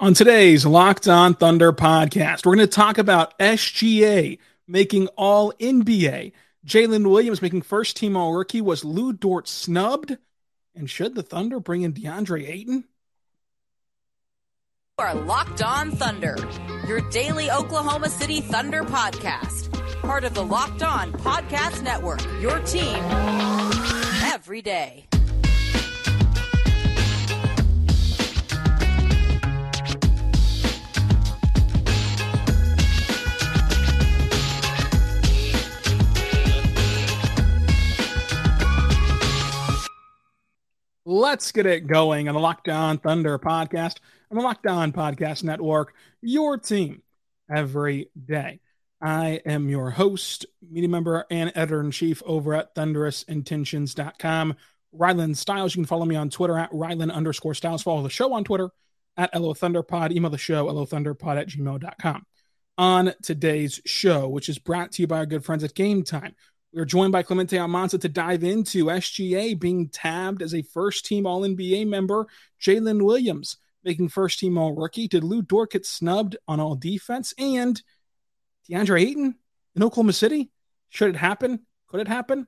On today's Locked On Thunder podcast, we're going to talk about SGA making all NBA. Jalen Williams making first team all rookie. Was Lu Dort snubbed? And should the Thunder bring in DeAndre Ayton? You are Locked On Thunder, your daily Oklahoma City Thunder podcast. Part of the Locked On Podcast Network, your team every day. Let's get it going on the Locked On Thunder podcast on the Locked On Podcast Network, your team every day. I am your host, media member, and editor in chief over at thunderousintentions.com. Rylan Stiles. You can follow me on Twitter at Rylan underscore Stiles. Follow the show on Twitter at LO Thunderpod. Email the show, LOThunderpod at gmail.com. On today's show, which is brought to you by our good friends at Gametime, we are joined by Clemente Almanza to dive into SGA being tabbed as a first team All NBA member, Jalen Williams making first team All Rookie. Did Lu Dort get snubbed on All Defense? And DeAndre Ayton in Oklahoma City? Should it happen? Could it happen?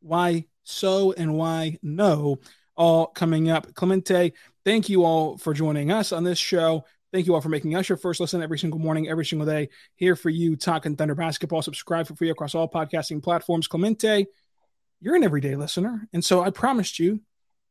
Why so and why no? All coming up. Clemente, thank you all for joining us on this show. Thank you all for making us your first listen every single morning, every single day. Here for you, talking Thunder basketball. Subscribe for free across all podcasting platforms. Clemente, you're an everyday listener. And so I promised you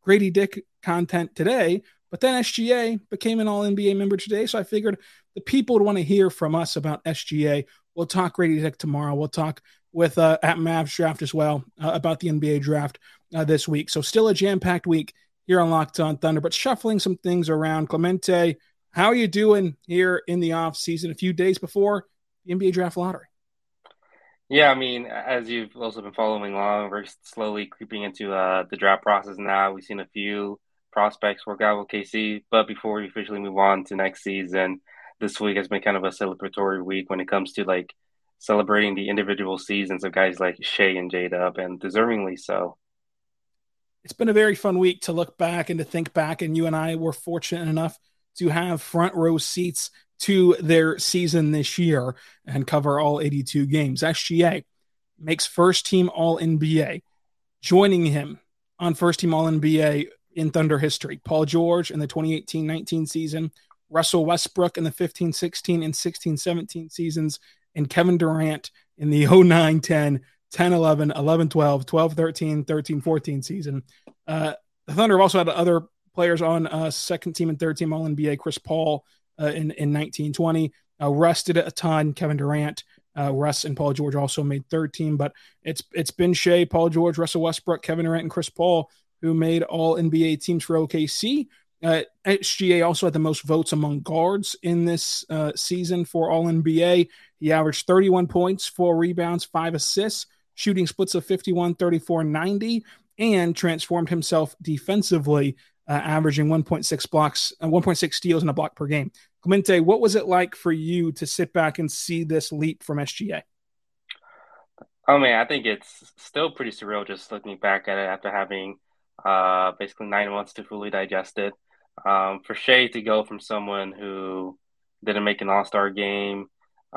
Grady Dick content today, but then SGA became an all NBA member today. So I figured the people would want to hear from us about SGA. We'll talk Grady Dick tomorrow. We'll talk with uh, at Mavs draft as well uh, about the NBA draft uh, this week. So still a jam packed week here on Locked On Thunder, but shuffling some things around. Clemente, how are you doing here in the off season? A few days before the NBA draft lottery. Yeah, I mean, as you've also been following along, we're slowly creeping into uh, the draft process now. We've seen a few prospects work out with KC, but before we officially move on to next season, this week has been kind of a celebratory week when it comes to like celebrating the individual seasons of guys like Shai and J Dub, and deservingly so. It's been a very fun week to look back and to think back, and you and I were fortunate enough to have front row seats to their season this year and cover all 82 games. SGA makes first team All NBA. Joining him on first team All NBA in Thunder history, Paul George in the 2018 19 season, Russell Westbrook in the 15 16 and 16 17 seasons, and Kevin Durant in the 09 10, 10 11, 11 12, 12 13, 13 14 season. Uh, the Thunder have also had other players on uh, second team and third team All NBA. Chris Paul uh, in in 1920. Uh, Russ did it a ton. Kevin Durant, uh, Russ and Paul George also made third team. But it's it's been Shai, Paul George, Russell Westbrook, Kevin Durant, and Chris Paul who made All NBA teams for OKC. Uh, SGA also had the most votes among guards in this uh, season for All NBA. He averaged 31 points, four rebounds, five assists, shooting splits of 51, 34, 90, and transformed himself defensively uh, averaging 1.6 blocks, uh, 1.6 steals and a block per game. Clemente, what was it like for you to sit back and see this leap from SGA? Oh man, I think it's still pretty surreal just looking back at it after having uh, basically nine months to fully digest it. Um, for Shai to go from someone who didn't make an All Star game,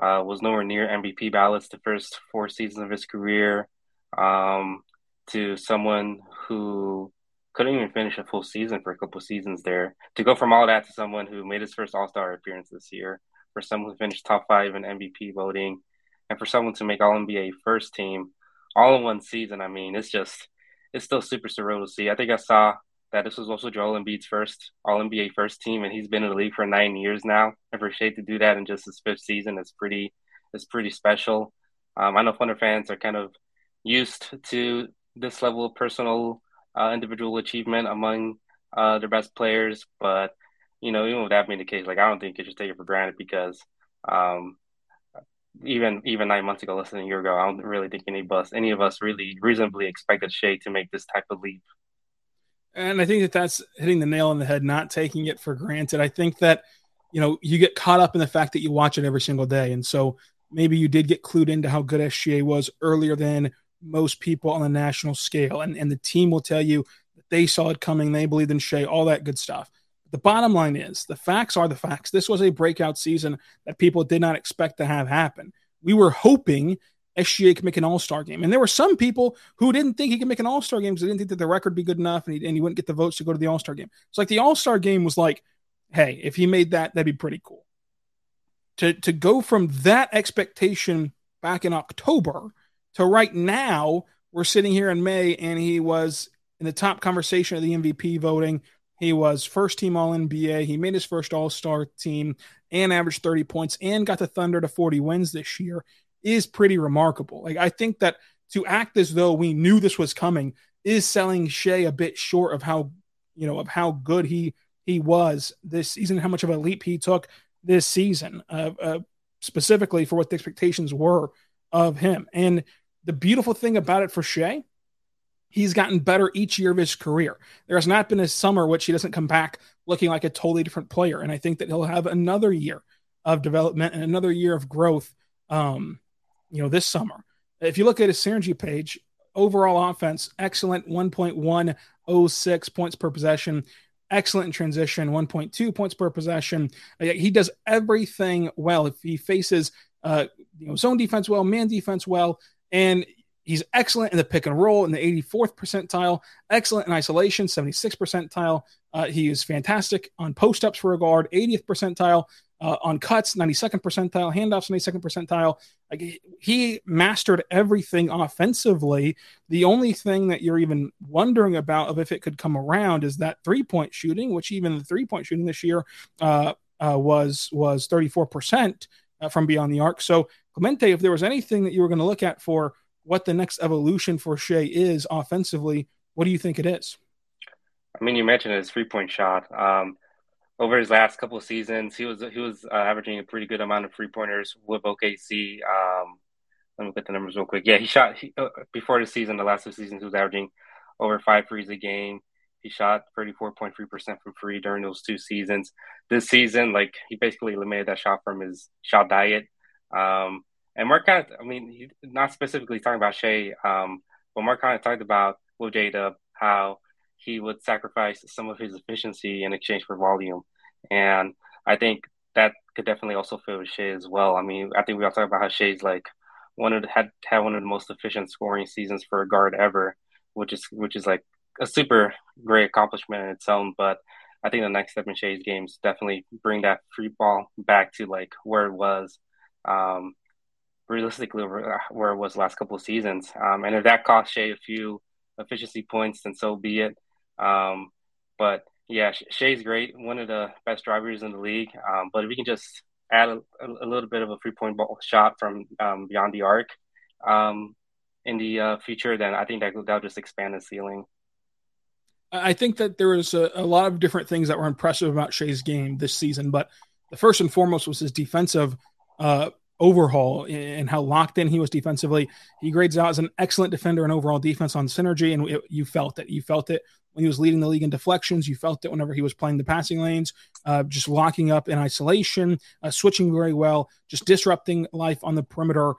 uh, was nowhere near MVP ballots the first four seasons of his career, um, to someone who couldn't even finish a full season for a couple seasons there. To go from all that to someone who made his first All Star appearance this year, for someone who finished top five in MVP voting, and for someone to make All NBA first team all in one season, I mean, it's just it's still super surreal to see. I think I saw that this was also Joel Embiid's first All NBA first team, and he's been in the league for nine years now. And for Shai to do that in just his fifth season is pretty is pretty special. Um, I know Thunder fans are kind of used to this level of personal uh, individual achievement among uh, their best players. But you know, even with that being the case, like I don't think you should take it for granted because um, even even nine months ago, less than a year ago, I don't really think any of us any of us really reasonably expected Shai to make this type of leap. And I think that that's hitting the nail on the head, not taking it for granted. I think that you know you get caught up in the fact that you watch it every single day, and so maybe you did get clued into how good SGA was earlier than most people on the national scale, and and the team will tell you that they saw it coming, they believed in Shai, all that good stuff. The bottom line is the facts are the facts. This was a breakout season that people did not expect to have happen. We were hoping SGA could make an all star game. And there were some people who didn't think he could make an all star game because they didn't think that the record would be good enough and he, and he wouldn't get the votes to go to the all star game. It's like the all star game was like, hey, if he made that, that'd be pretty cool. To, to go from that expectation back in October to right now, we're sitting here in May and he was in the top conversation of the MVP voting. He was first team All NBA. He made his first All Star team and averaged 30 points and got the Thunder to 40 wins this year is pretty remarkable. Like, I think that to act as though we knew this was coming is selling Shai a bit short of how, you know, of how good he he was this season, how much of a leap he took this season, uh, uh, specifically for what the expectations were of him. And the beautiful thing about it for Shai he's gotten better each year of his career. There has not been a summer which he doesn't come back looking like a totally different player. And I think that he'll have another year of development and another year of growth, um, you know, this summer. If you look at his synergy page, overall offense, excellent 1.106 points per possession, excellent in transition, 1.2 points per possession. He does everything well. If he faces, uh, you know, zone defense well, man defense well, and He's excellent in the pick and roll in the 84th percentile, excellent in isolation, 76th percentile. Uh, he is fantastic on post ups for a guard, 80th percentile. Uh, on cuts, 92nd percentile, handoffs, 92nd percentile. Like he mastered everything offensively. The only thing that you're even wondering about of if it could come around is that three point shooting, which even the three point shooting this year uh, uh, was was 34 percent uh, from beyond the arc. So Clemente, if there was anything that you were going to look at for what the next evolution for Shai is offensively, what do you think it is? I mean, you mentioned his three point shot. Um, over his last couple of seasons, he was he was uh, averaging a pretty good amount of three pointers with OKC. Um, let me get the numbers real quick. Yeah, he shot he, uh, before the season. The last two seasons, he was averaging over five threes a game. He shot 34.3% from free during those two seasons. This season, like he basically eliminated that shot from his shot diet. Um, and Mark kind of, I mean, not specifically talking about Shai, um, but Mark kind of talked about Dub how he would sacrifice some of his efficiency in exchange for volume. And I think that could definitely also fit with Shai as well. I mean, I think we all talk about how Shai's like one of the, had had one of the most efficient scoring seasons for a guard ever, which is which is like a super great accomplishment in its own. But I think the next step in Shai's games definitely bring that free ball back to like where it was. Um, realistically uh, where it was last couple of seasons. Um, and if that costs Shai a few efficiency points, then so be it. Um, but yeah, Shai's great, one of the best drivers in the league. Um, but if we can just add a, a, little bit of a three point ball shot from um, beyond the arc um, in the uh, future, then I think that that'll just expand the ceiling. I think that there was a, a, lot of different things that were impressive about Shai's game this season, but the first and foremost was his defensive uh, overhaul and how locked in he was defensively. He grades out as an excellent defender and overall defense on synergy, and it, you felt it. You felt it when he was leading the league in deflections. You felt it whenever he was playing the passing lanes, uh, just locking up in isolation, uh, switching very well, just disrupting life on the perimeter.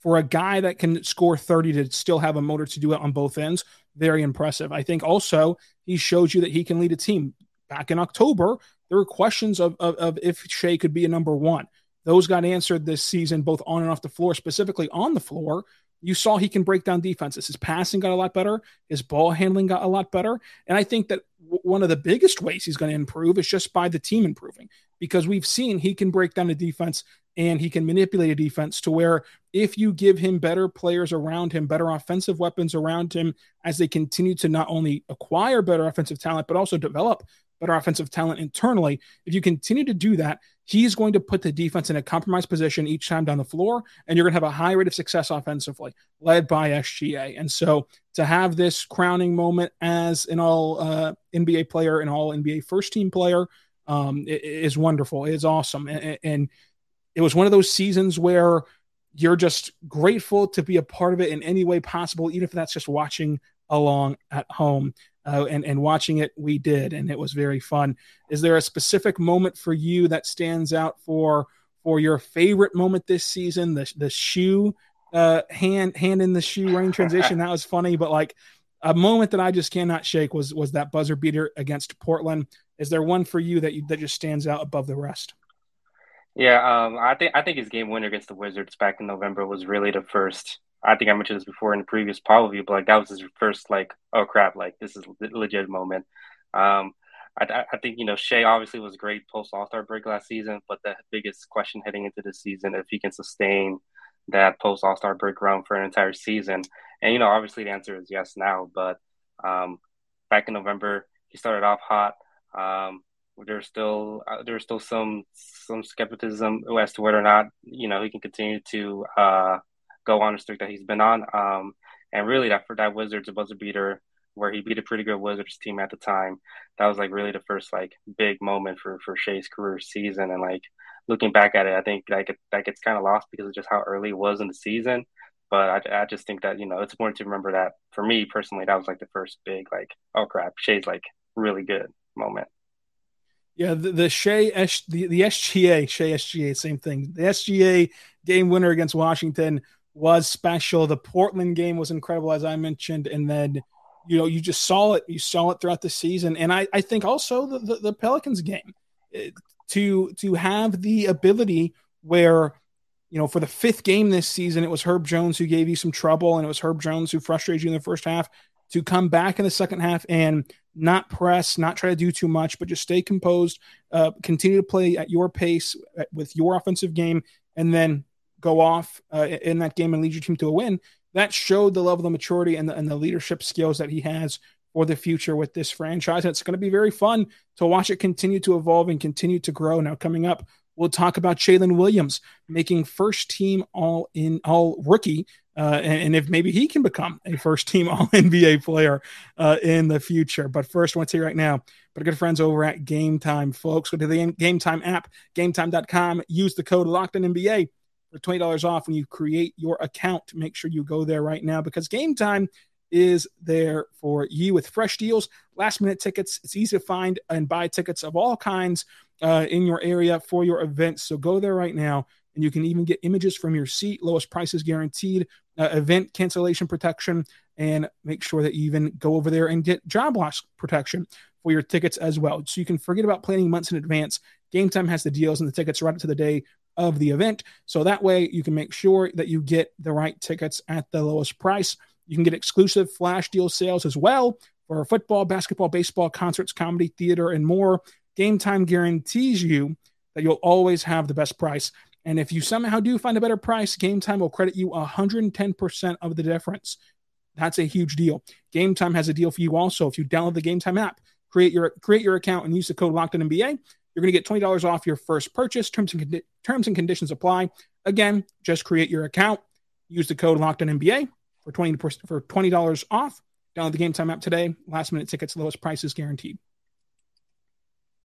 For a guy that can score 30 to still have a motor to do it on both ends, very impressive. I think also he shows you that he can lead a team. Back in October, there were questions of, of, of if Shai could be a number one. Those got answered this season, both on and off the floor, specifically on the floor. You saw he can break down defenses. His passing got a lot better. His ball handling got a lot better. And I think that w- one of the biggest ways he's going to improve is just by the team improving because we've seen he can break down a defense and he can manipulate a defense to where if you give him better players around him, better offensive weapons around him, as they continue to not only acquire better offensive talent, but also develop better offensive talent internally. If you continue to do that, he's going to put the defense in a compromised position each time down the floor, and you're going to have a high rate of success offensively, led by SGA. And so to have this crowning moment as an all uh, NBA player, an all NBA first team player, um, is wonderful. It's awesome, and, and it was one of those seasons where you're just grateful to be a part of it in any way possible, even if that's just watching along at home. Uh, and and watching it, we did, and it was very fun. Is there a specific moment for you that stands out for for your favorite moment this season? The the shoe uh, hand hand in the shoe rain transition that was funny, but like a moment that I just cannot shake was was that buzzer beater against Portland. Is there one for you that you, that just stands out above the rest? Yeah, um, I think I think his game winner against the Wizards back in November was really the first. I think I mentioned this before in the previous Paul review, but like that was his first like, oh crap, like this is legit moment. Um, I, I think you know Shai obviously was great post All Star break last season, but the biggest question heading into this season if he can sustain that post All Star break run for an entire season. And you know, obviously the answer is yes now, but um, back in November he started off hot. Um, there's still uh, there's still some some skepticism as to whether or not you know he can continue to uh, go on the streak that he's been on. Um, and really, that for that Wizards buzzer beater where he beat a pretty good Wizards team at the time, that was like really the first like big moment for for Shai's career season. And like looking back at it, I think like that gets kind of lost because of just how early it was in the season. But I, I just think that you know it's important to remember that for me personally, that was like the first big like oh crap, Shai's like really good moment. Yeah, the, the Shai S, the, the SGA, Shai SGA, same thing. The SGA game winner against Washington was special. The Portland game was incredible, as I mentioned, and then you know you just saw it. You saw it throughout the season, and I, I think also the, the, the Pelicans game eh, to to have the ability where you know for the fifth game this season it was Herb Jones who gave you some trouble, and it was Herb Jones who frustrated you in the first half to come back in the second half and not press, not try to do too much, but just stay composed, uh, continue to play at your pace uh, with your offensive game, and then go off uh, in that game and lead your team to a win. That showed the level of maturity and the, and the leadership skills that he has for the future with this franchise. And it's going to be very fun to watch it continue to evolve and continue to grow. Now, coming up, we'll talk about Jalen Williams making first team all in all rookie uh, and, and, if maybe he can become a first team All NBA player uh, in the future. But first, I want to say right now, but good friends over at Gametime, folks. Go to the Gametime app, gametime.com. Use the code Locked on NBA for twenty dollars off when you create your account. Make sure you go there right now because Gametime is there for you with fresh deals, last minute tickets. It's easy to find and buy tickets of all kinds uh, in your area for your events. So go there right now and you can even get images from your seat. Lowest prices guaranteed uh, event cancellation protection, and make sure that you even go over there and get job loss protection for your tickets as well. So you can forget about planning months in advance. Gametime has the deals and the tickets right up to the day of the event. So that way you can make sure that you get the right tickets at the lowest price. You can get exclusive flash deal sales as well for football, basketball, baseball, concerts, comedy, theater, and more. Gametime guarantees you that you'll always have the best price. And if you somehow do find a better price, Gametime will credit you 110% of the difference. That's a huge deal. Gametime has a deal for you also. If you download the Gametime app, create your create your account and use the code Locked NBA, you're going to get $20 off your first purchase. Terms and condi- terms and conditions apply. Again, just create your account, use the code Locked NBA for 20 for $20 off. Download the Gametime app today. Last minute tickets, lowest prices guaranteed.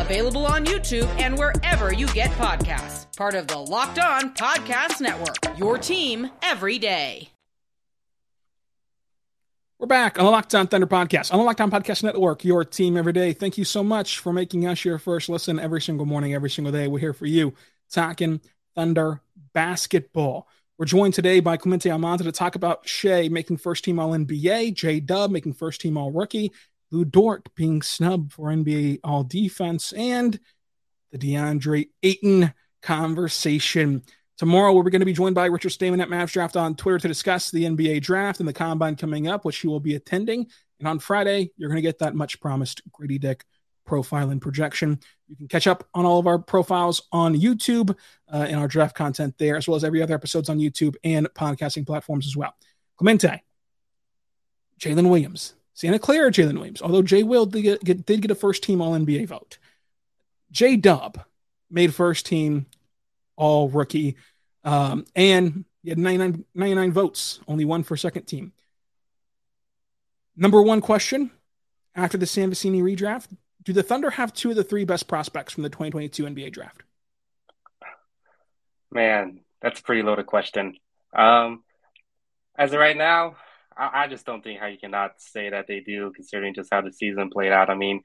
available on YouTube and wherever you get podcasts part of the Locked On Podcast Network. Your team every day. We're back on the Locked On Thunder podcast on the Locked On Podcast Network. Your team every day. Thank you so much for making us your first listen every single morning, every single day. We're here for you, talking Thunder basketball. We're joined today by Clemente Almanza to talk about Shai making first team All NBA, J Dub making first team All Rookie, Lu Dort being snubbed for NBA All Defense, and the DeAndre Ayton conversation. Tomorrow, we're going to be joined by Richard Stayman at Mavs Draft on Twitter to discuss the NBA draft and the combine coming up, which he will be attending. And on Friday, you're going to get that much promised Grady Dick profile and projection. You can catch up on all of our profiles on YouTube uh, and our draft content there, as well as every other episodes on YouTube and podcasting platforms as well. Clemente, Jalen Williams, Santa Clara, Jalen Williams, although Jay Will did get, get, did get a first team All NBA vote. J Dub made first team All Rookie, um, and he had 99, 99 votes, only one for second team. Number one question after the Sam Vecenie redraft Do the Thunder have two of the three best prospects from the 2022 NBA draft? Man, that's a pretty loaded question. Um, as of right now, I, just don't think how you cannot say that they do, considering just how the season played out. I mean,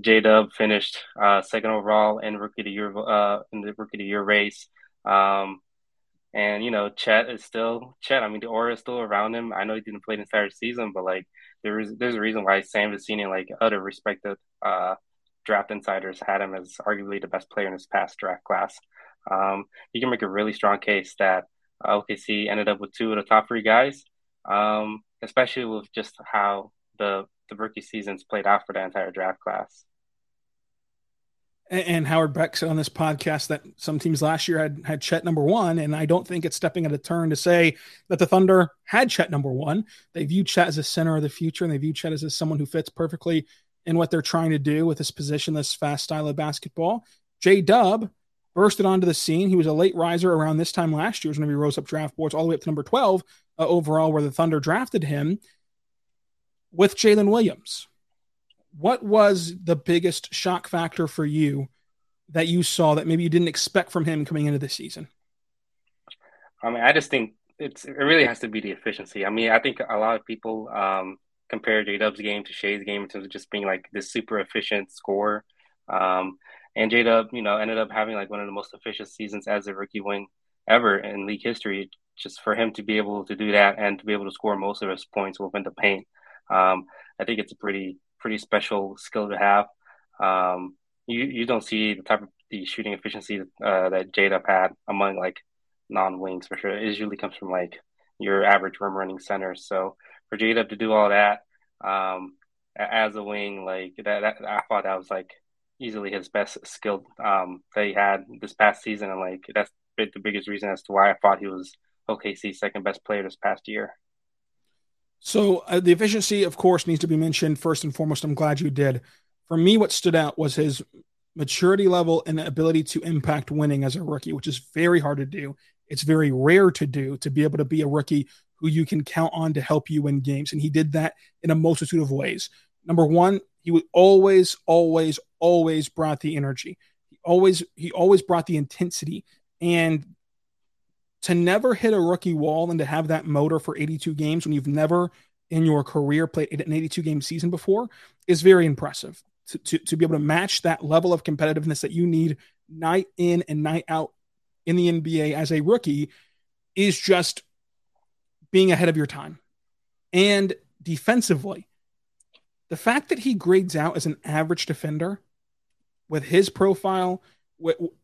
J Dub finished uh, second overall in rookie of the year uh, in the rookie of the year race. Um, and you know, Chet is still Chet. I mean, the aura is still around him. I know he didn't play the entire season, but like there is there's a reason why Sam Vecenie and like other respected uh, draft insiders had him as arguably the best player in his past draft class. Um, you can make a really strong case that uh, OKC ended up with two of the top three guys, um, especially with just how the the rookie seasons played out for the entire draft class. And Howard Beck said on this podcast that some teams last year had had Chet number one, and I don't think it's stepping at a turn to say that the Thunder had Chet number one. They view Chet as a center of the future, and they view Chet as someone who fits perfectly in what they're trying to do with this position, this fast style of basketball. J Dub bursted onto the scene. He was a late riser around this time last year whenever he rose up draft boards all the way up to number 12 uh, overall, where the Thunder drafted him with Jalen Williams. What was the biggest shock factor for you that you saw that maybe you didn't expect from him coming into the season? I mean, I just think it's it really has to be the efficiency. I mean, I think a lot of people um, compare J Dub's game to Shai's game in terms of just being like this super efficient scorer. Um, and J Dub, you know, ended up having like one of the most efficient seasons as a rookie wing ever in league history. Just for him to be able to do that and to be able to score most of his points within the paint, um, I think it's a pretty pretty special skill to have. Um, you you don't see the type of the shooting efficiency uh, that Jada had among like non wings for sure. It usually comes from like your average rim running center. So for Jada to do all that um, as a wing, like that, that, I thought that was like easily his best skill um, that he had this past season, and like that's the biggest reason as to why I thought he was OKC's second best player this past year. So uh, the efficiency, of course, needs to be mentioned first and foremost. I'm glad you did. For me, what stood out was his maturity level and ability to impact winning as a rookie, which is very hard to do. It's very rare to do to be able to be a rookie who you can count on to help you win games. And he did that in a multitude of ways. Number one, he would always, always, always brought the energy. He always, he always brought the intensity. And to never hit a rookie wall and to have that motor for 82 games when you've never in your career played an 82 game season before is very impressive. To, to, to be able to match that level of competitiveness that you need night in and night out in the NBA as a rookie is just being ahead of your time. And defensively, the fact that he grades out as an average defender with his profile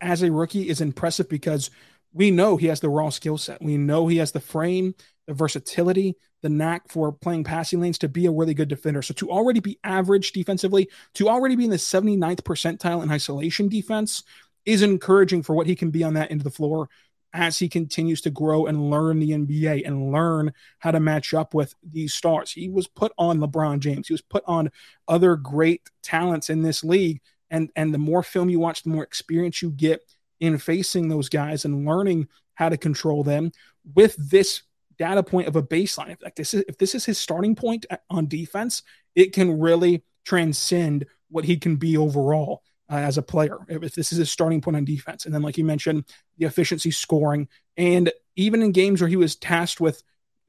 as a rookie is impressive because we know he has the raw skill set. We know he has the frame, the versatility, the knack for playing passing lanes to be a really good defender. So to already be average defensively, to already be in the 79th percentile in isolation defense is encouraging for what he can be on that end of the floor as he continues to grow and learn the NBA and learn how to match up with these stars. He was put on LeBron James. He was put on other great talents in this league. And, and the more film you watch, the more experience you get in facing those guys and learning how to control them with this data point of a baseline. If, like this is, if this is his starting point on defense, it can really transcend what he can be overall uh, as a player. If this is his starting point on defense, and then like you mentioned, the efficiency scoring, and even in games where he was tasked with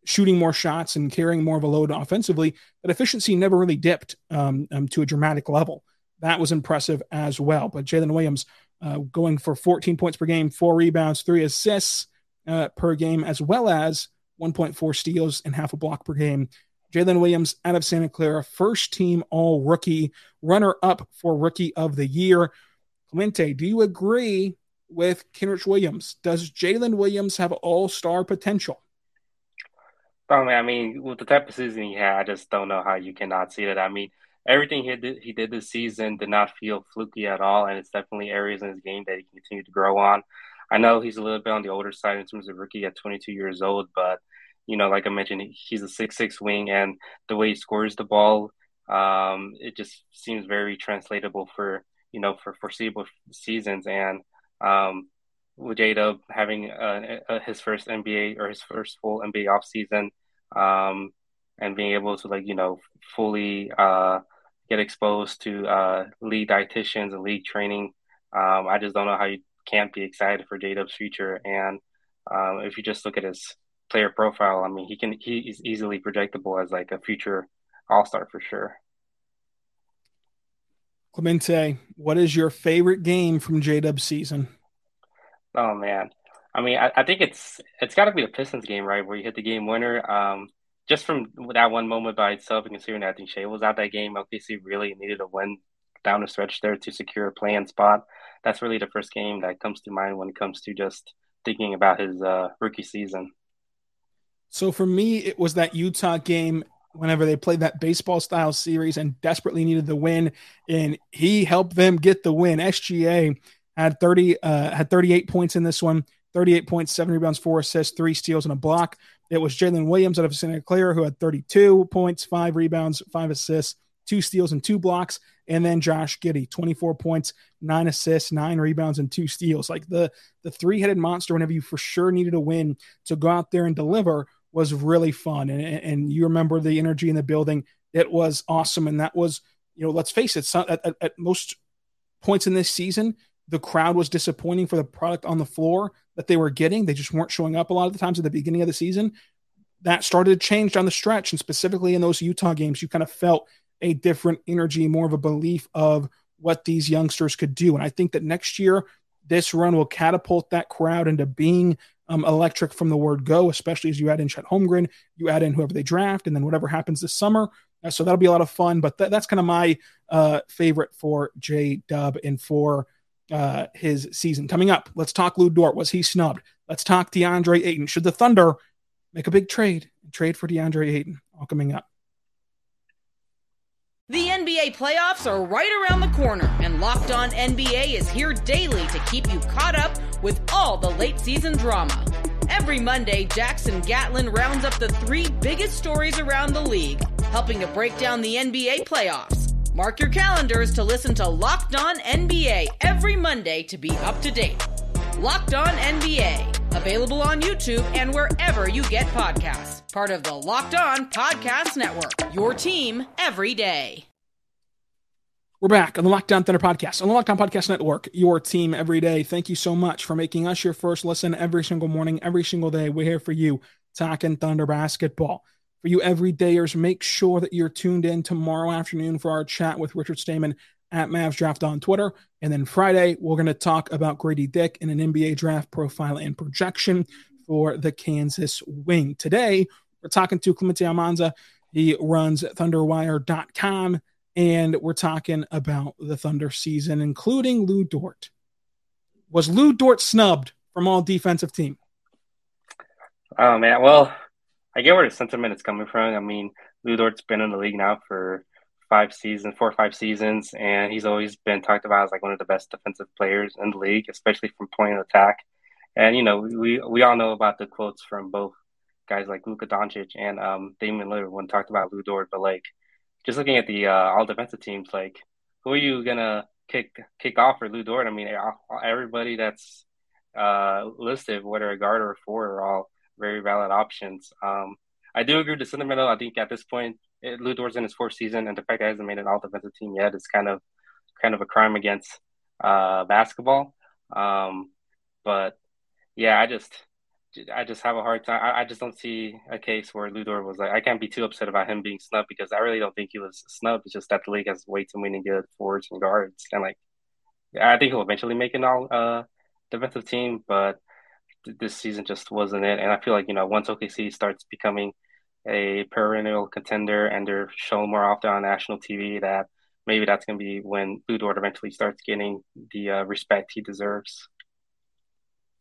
shooting more shots and carrying more of a load offensively, that efficiency never really dipped um, um, to a dramatic level. That was impressive as well. But Jalen Williams uh, going for 14 points per game, four rebounds, three assists uh, per game, as well as 1.4 steals and half a block per game. Jalen Williams out of Santa Clara, first team all rookie, runner up for rookie of the year. Clemente, do you agree with Kenrich Williams? Does Jalen Williams have all star potential? Oh, man, I mean, with the type of season he had, I just don't know how you cannot see that. I mean, everything he did, he did this season did not feel fluky at all, and it's definitely areas in his game that he continued to grow on. I know he's a little bit on the older side in terms of rookie at 22 years old, but you know, like I mentioned, he's a six six wing, and the way he scores the ball, um, it just seems very translatable for you know for foreseeable seasons. And um, with J Dub having uh, uh, his first NBA or his first full NBA off season, um, and being able to like you know fully uh, get exposed to uh, league dietitians and league training, um, I just don't know how you can't be excited for J Dub's future. And um, if you just look at his player profile, I mean, he can he is easily projectable as like a future All Star for sure. Clemente, what is your favorite game from J Dub's season? Oh man, I mean, I, I think it's it's got to be the Pistons game, right, where you hit the game winner. Um, just from that one moment by itself, and considering I think Shai was out that game, OKC really needed a win down the stretch there to secure a play-in spot. That's really the first game that comes to mind when it comes to just thinking about his uh, rookie season. So for me, it was that Utah game whenever they played that baseball style series and desperately needed the win, and he helped them get the win. SGA had 30 uh, had 38 points in this one, 38 points, seven rebounds, four assists, three steals, and a block. It was Jalen Williams out of Santa Clara who had 32 points, five rebounds, five assists, two steals, and two blocks. And then Josh Giddey, 24 points, nine assists, nine rebounds, and two steals. Like the the three headed monster, whenever you for sure needed a win to go out there and deliver, was really fun. And, and you remember the energy in the building. It was awesome. And that was, you know, let's face it, at, at, at most points in this season, the crowd was disappointing for the product on the floor that they were getting. They just weren't showing up a lot of the times at the beginning of the season. That started to change down the stretch. And specifically in those Utah games, you kind of felt a different energy, more of a belief of what these youngsters could do. And I think that next year, this run will catapult that crowd into being um, electric from the word go, especially as you add in Chet Holmgren, you add in whoever they draft, and then whatever happens this summer. Uh, so that'll be a lot of fun. But th- that's kind of my uh, favorite for J Dub and for uh, his season coming up. Let's talk Lu Dort. Was he snubbed? Let's talk DeAndre Ayton. Should the Thunder make a big trade? Trade for DeAndre Ayton. All coming up. The NBA playoffs are right around the corner, and Locked On NBA is here daily to keep you caught up with all the late season drama. Every Monday, Jackson Gatlin rounds up the three biggest stories around the league, helping to break down the NBA playoffs. Mark your calendars to listen to Locked On NBA every Monday to be up to date. Locked On NBA, available on YouTube and wherever you get podcasts. Part of the Locked On Podcast Network. Your team every day. We're back on the Locked On Thunder podcast on the Locked On Podcast Network. Your team every day. Thank you so much for making us your first listen every single morning, every single day. We're here for you, talking Thunder basketball. For you everydayers, make sure that you're tuned in tomorrow afternoon for our chat with Richard Stayman at Mavs Draft on Twitter. And then Friday, we're going to talk about Grady Dick and an NBA draft profile and projection for the Kansas Wing. Today, we're talking to Clemente Almanza. He runs ThunderWire.com and we're talking about the Thunder season, including Lu Dort. Was Lu Dort snubbed from all defensive team? Oh man, well, I get where the sentiment is coming from. I mean, Lu Dort's been in the league now for five seasons, four or five seasons, and he's always been talked about as like one of the best defensive players in the league, especially from point of attack. And you know, we we all know about the quotes from both guys like Luka Doncic and um, Damian Lillard when talked about Dort, but like just looking at the uh, all defensive teams, like who are you gonna kick kick off for Dort? I mean, everybody that's uh, listed, whether a guard or a forward, are all very valid options. Um, I do agree with the sentimental. I think at this point, it, Dort's in his fourth season, and the fact that he hasn't made an all defensive team yet is kind of kind of a crime against uh, basketball. Um, but yeah, I just I just have a hard time. I, I, just don't see a case where Lu Dort was like, I can't be too upset about him being snubbed because I really don't think he was snubbed. It's just that the league has way too many good forwards and guards. And like, I think he'll eventually make an all uh, defensive team, but this season just wasn't it. And I feel like, you know, once OKC starts becoming a perennial contender and they're shown more often on national TV, that maybe that's going to be when Lu Dort eventually starts getting the uh, respect he deserves.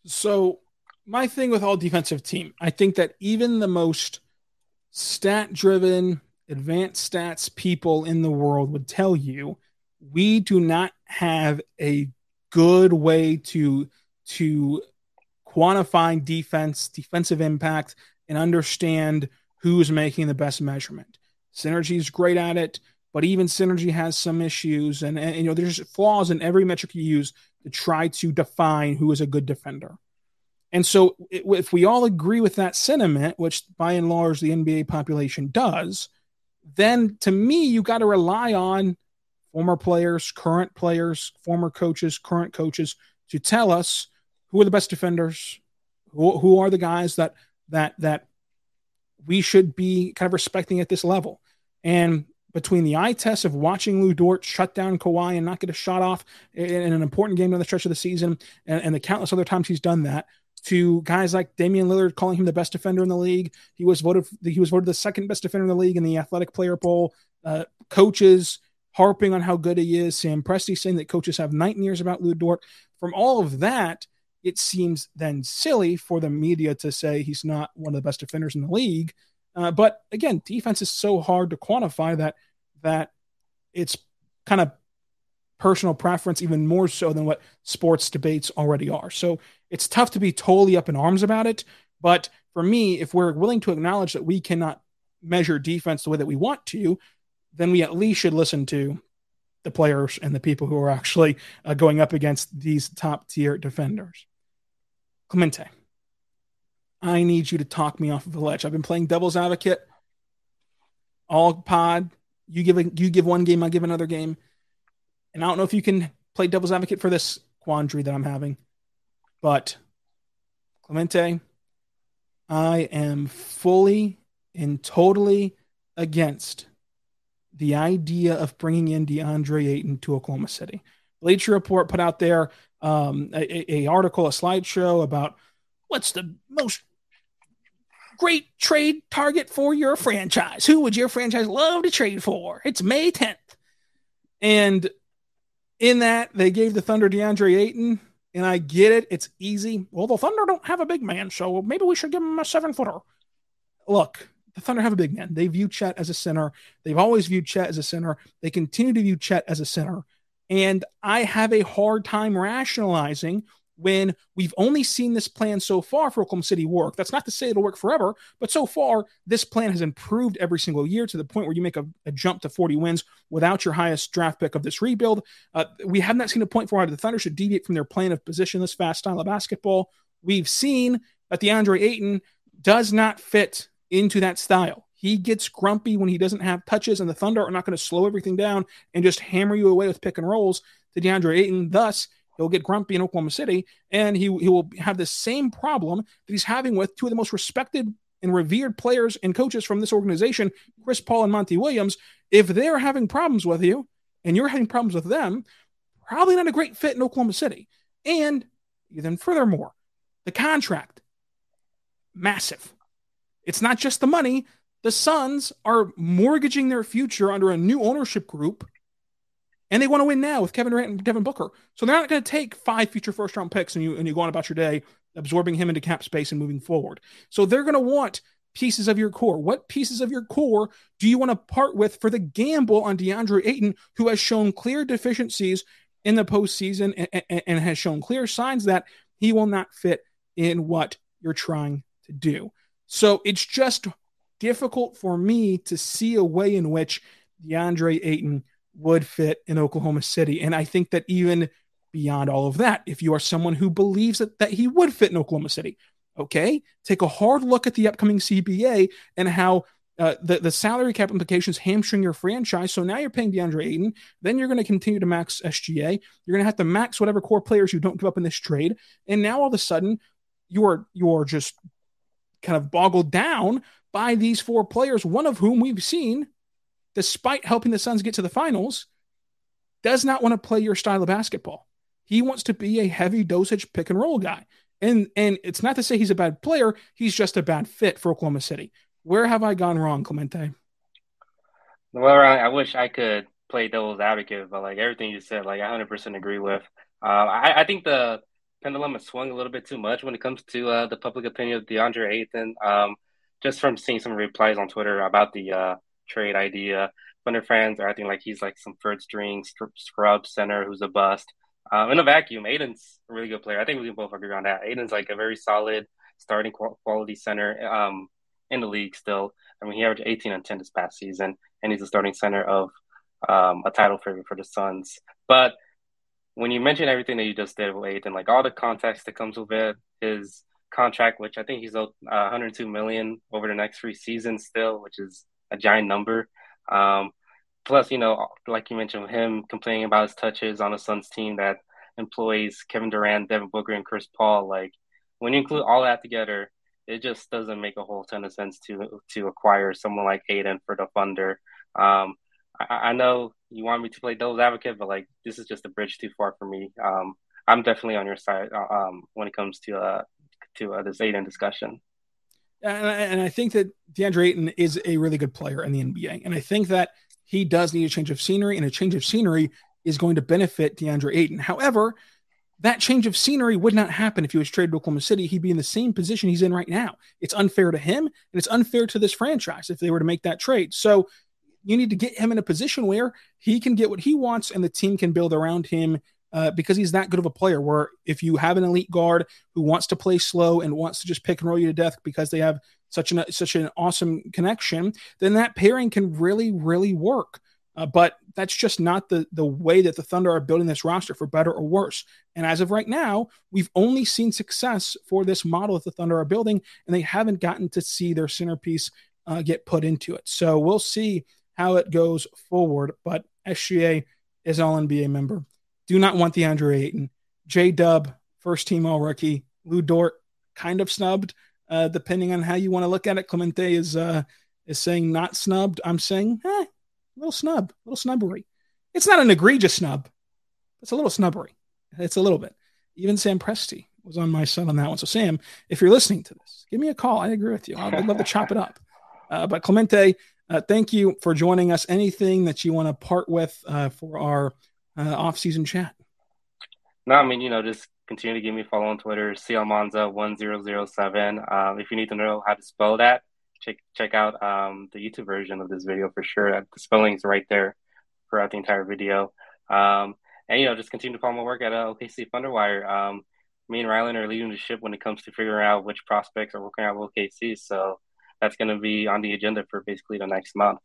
So my thing with all defensive team, I think that even the most stat driven, advanced stats people in the world would tell you we do not have a good way to to quantifying defense, defensive impact, and understand who's making the best measurement. Synergy is great at it, but even Synergy has some issues, and, and you know there's flaws in every metric you use to try to define who is a good defender. And so, if we all agree with that sentiment, which by and large the NBA population does, then to me, you got to rely on former players, current players, former coaches, current coaches to tell us who are the best defenders, who, who are the guys that that that we should be kind of respecting at this level. And between the eye test of watching Lu Dort shut down Kawhi and not get a shot off in, an important game down the stretch of the season, and, and, the countless other times he's done that, to guys like Damian Lillard calling him the best defender in the league. He was voted he was voted the second best defender in the league in the Athletic Player Poll. Uh, coaches harping on how good he is. Sam Presti saying that coaches have nightmares about Lu Dort. From all of that, it seems then silly for the media to say he's not one of the best defenders in the league. Uh, but again, defense is so hard to quantify that that it's kind of personal preference even more so than what sports debates already are. So it's tough to be totally up in arms about it. But for me, if we're willing to acknowledge that we cannot measure defense the way that we want to, then we at least should listen to the players and the people who are actually uh, going up against these top tier defenders. Clemente, I need you to talk me off of the ledge. I've been playing devil's advocate all pod. You give a, you give one game, I give another game, and I don't know if you can play devil's advocate for this quandary that I'm having, but Clemente, I am fully and totally against the idea of bringing in DeAndre Ayton to Oklahoma City. Bleacher Report put out there um, a, a article, a slideshow about what's the most great trade target for your franchise. Who would your franchise love to trade for? It's May 10th. And in that, they gave the Thunder DeAndre Ayton, and I get it. It's easy. Well, the Thunder don't have a big man, so maybe we should give him a seven footer. Look, the Thunder have a big man. They view Chet as a center. They've always viewed Chet as a center. They continue to view Chet as a center. And I have a hard time rationalizing when we've only seen this plan so far for Oklahoma City work. That's not to say it'll work forever, but so far, this plan has improved every single year to the point where you make a, a jump to 40 wins without your highest draft pick of this rebuild. Uh, we have not seen a point where the Thunder should deviate from their plan of positionless, fast style of basketball. We've seen that DeAndre Ayton does not fit into that style. He gets grumpy when he doesn't have touches, and the Thunder are not going to slow everything down and just hammer you away with pick and rolls to DeAndre Ayton. Thus, he'll get grumpy in Oklahoma City, and he, he will have the same problem that he's having with two of the most respected and revered players and coaches from this organization, Chris Paul and Monty Williams. If they're having problems with you and you're having problems with them, probably not a great fit in Oklahoma City. And then, furthermore, the contract, massive. It's not just the money. The Suns are mortgaging their future under a new ownership group, and they want to win now with Kevin Durant and Devin Booker. So they're not going to take five future first round picks and you and you go on about your day, absorbing him into cap space and moving forward. So they're going to want pieces of your core. What pieces of your core do you want to part with for the gamble on DeAndre Ayton, who has shown clear deficiencies in the postseason and, and, and has shown clear signs that he will not fit in what you're trying to do? So it's just difficult for me to see a way in which DeAndre Ayton would fit in Oklahoma City. And I think that even beyond all of that, if you are someone who believes that, that he would fit in Oklahoma City, okay, take a hard look at the upcoming CBA and how uh, the, the salary cap implications hamstring your franchise. So now you're paying DeAndre Ayton. Then you're going to continue to max SGA. You're going to have to max whatever core players you don't give up in this trade. And now all of a sudden, you're you're just kind of boggled down by these four players, one of whom we've seen, despite helping the Suns get to the finals, does not want to play your style of basketball. He wants to be a heavy dosage pick and roll guy. And and it's not to say he's a bad player, he's just a bad fit for Oklahoma City. Where have I gone wrong, Clemente? Well, I wish I could play devil's advocate, but like everything you said, like I 100% agree with. Uh, I, I think the pendulum has swung a little bit too much when it comes to uh, the public opinion of DeAndre Ayton. Um, just from seeing some replies on Twitter about the uh, trade idea, Thunder fans are acting like he's like some third string scrub center who's a bust. Um, in a vacuum, Ayton's a really good player. I think we can both agree on that. Ayton's like a very solid starting quality center um, in the league still. I mean, he averaged 18 and 10 this past season, and he's the starting center of um, a title favorite for the Suns. But when you mention everything that you just did with Ayton, like all the context that comes with it, his contract, which I think he's owed uh, 102 million over the next three seasons still, which is a giant number. Um, plus, you know, like you mentioned, him complaining about his touches on a Suns team that employs Kevin Durant, Devin Booker, and Chris Paul. Like when you include all that together, it just doesn't make a whole ton of sense to to acquire someone like Ayton for the Thunder. Um, I, I, know you want me to play devil's advocate, but like this is just a bridge too far for me. Um, I'm definitely on your side uh, um, when it comes to uh, to uh, this Ayton discussion. And I, and I think that DeAndre Ayton is a really good player in the NBA, and I think that he does need a change of scenery, and a change of scenery is going to benefit DeAndre Ayton. However, that change of scenery would not happen if he was traded to Oklahoma City. He'd be in the same position he's in right now. It's unfair to him, and it's unfair to this franchise if they were to make that trade. So you need to get him in a position where he can get what he wants and the team can build around him uh, because he's that good of a player. Where if you have an elite guard who wants to play slow and wants to just pick and roll you to death because they have such an such an awesome connection, then that pairing can really really work. Uh, but that's just not the the way that the Thunder are building this roster for better or worse. And as of right now, we've only seen success for this model that the Thunder are building, and they haven't gotten to see their centerpiece uh, get put into it. So we'll see how it goes forward. But SGA is all NBA member. Do not want DeAndre Ayton. J Dub, first team all rookie. Lu Dort, kind of snubbed, uh, depending on how you want to look at it. Clemente is uh, is saying not snubbed. I'm saying, eh, little snub, a little snubbery. It's not an egregious snub. It's a little snubbery. It's a little bit. Even Sam Presti was on my side on that one. So Sam, if you're listening to this, give me a call. I agree with you. I'd love to chop it up. Uh, but Clemente, uh, thank you for joining us. Anything that you want to part with uh, for our uh, off-season chat? No, I mean, you know, just continue to give me a follow on Twitter, CLMonza1007. Um, if you need to know how to spell that, check check out um, the YouTube version of this video for sure. The spelling is right there throughout the entire video. Um, and, you know, just continue to follow my work at uh, OKC Thunderwire. Um, me and Rylan are leading the ship when it comes to figuring out which prospects are working out with OKC. So that's going to be on the agenda for basically the next month.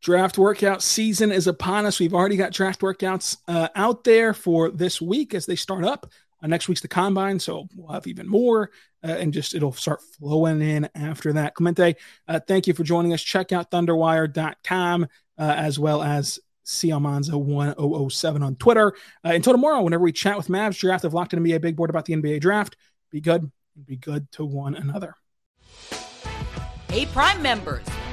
Draft workout season is upon us. We've already got draft workouts uh, out there for this week as they start up. Uh, next week's the combine, so we'll have even more, uh, and just it'll start flowing in after that. Clemente, uh, thank you for joining us. Check out thunderwire.com uh, as well as CLMonza1007 on Twitter. Uh, until tomorrow, whenever we chat with Mavs Draft of Locked On NBA Big Board about the NBA Draft, be good and be good to one another. Hey, Prime members,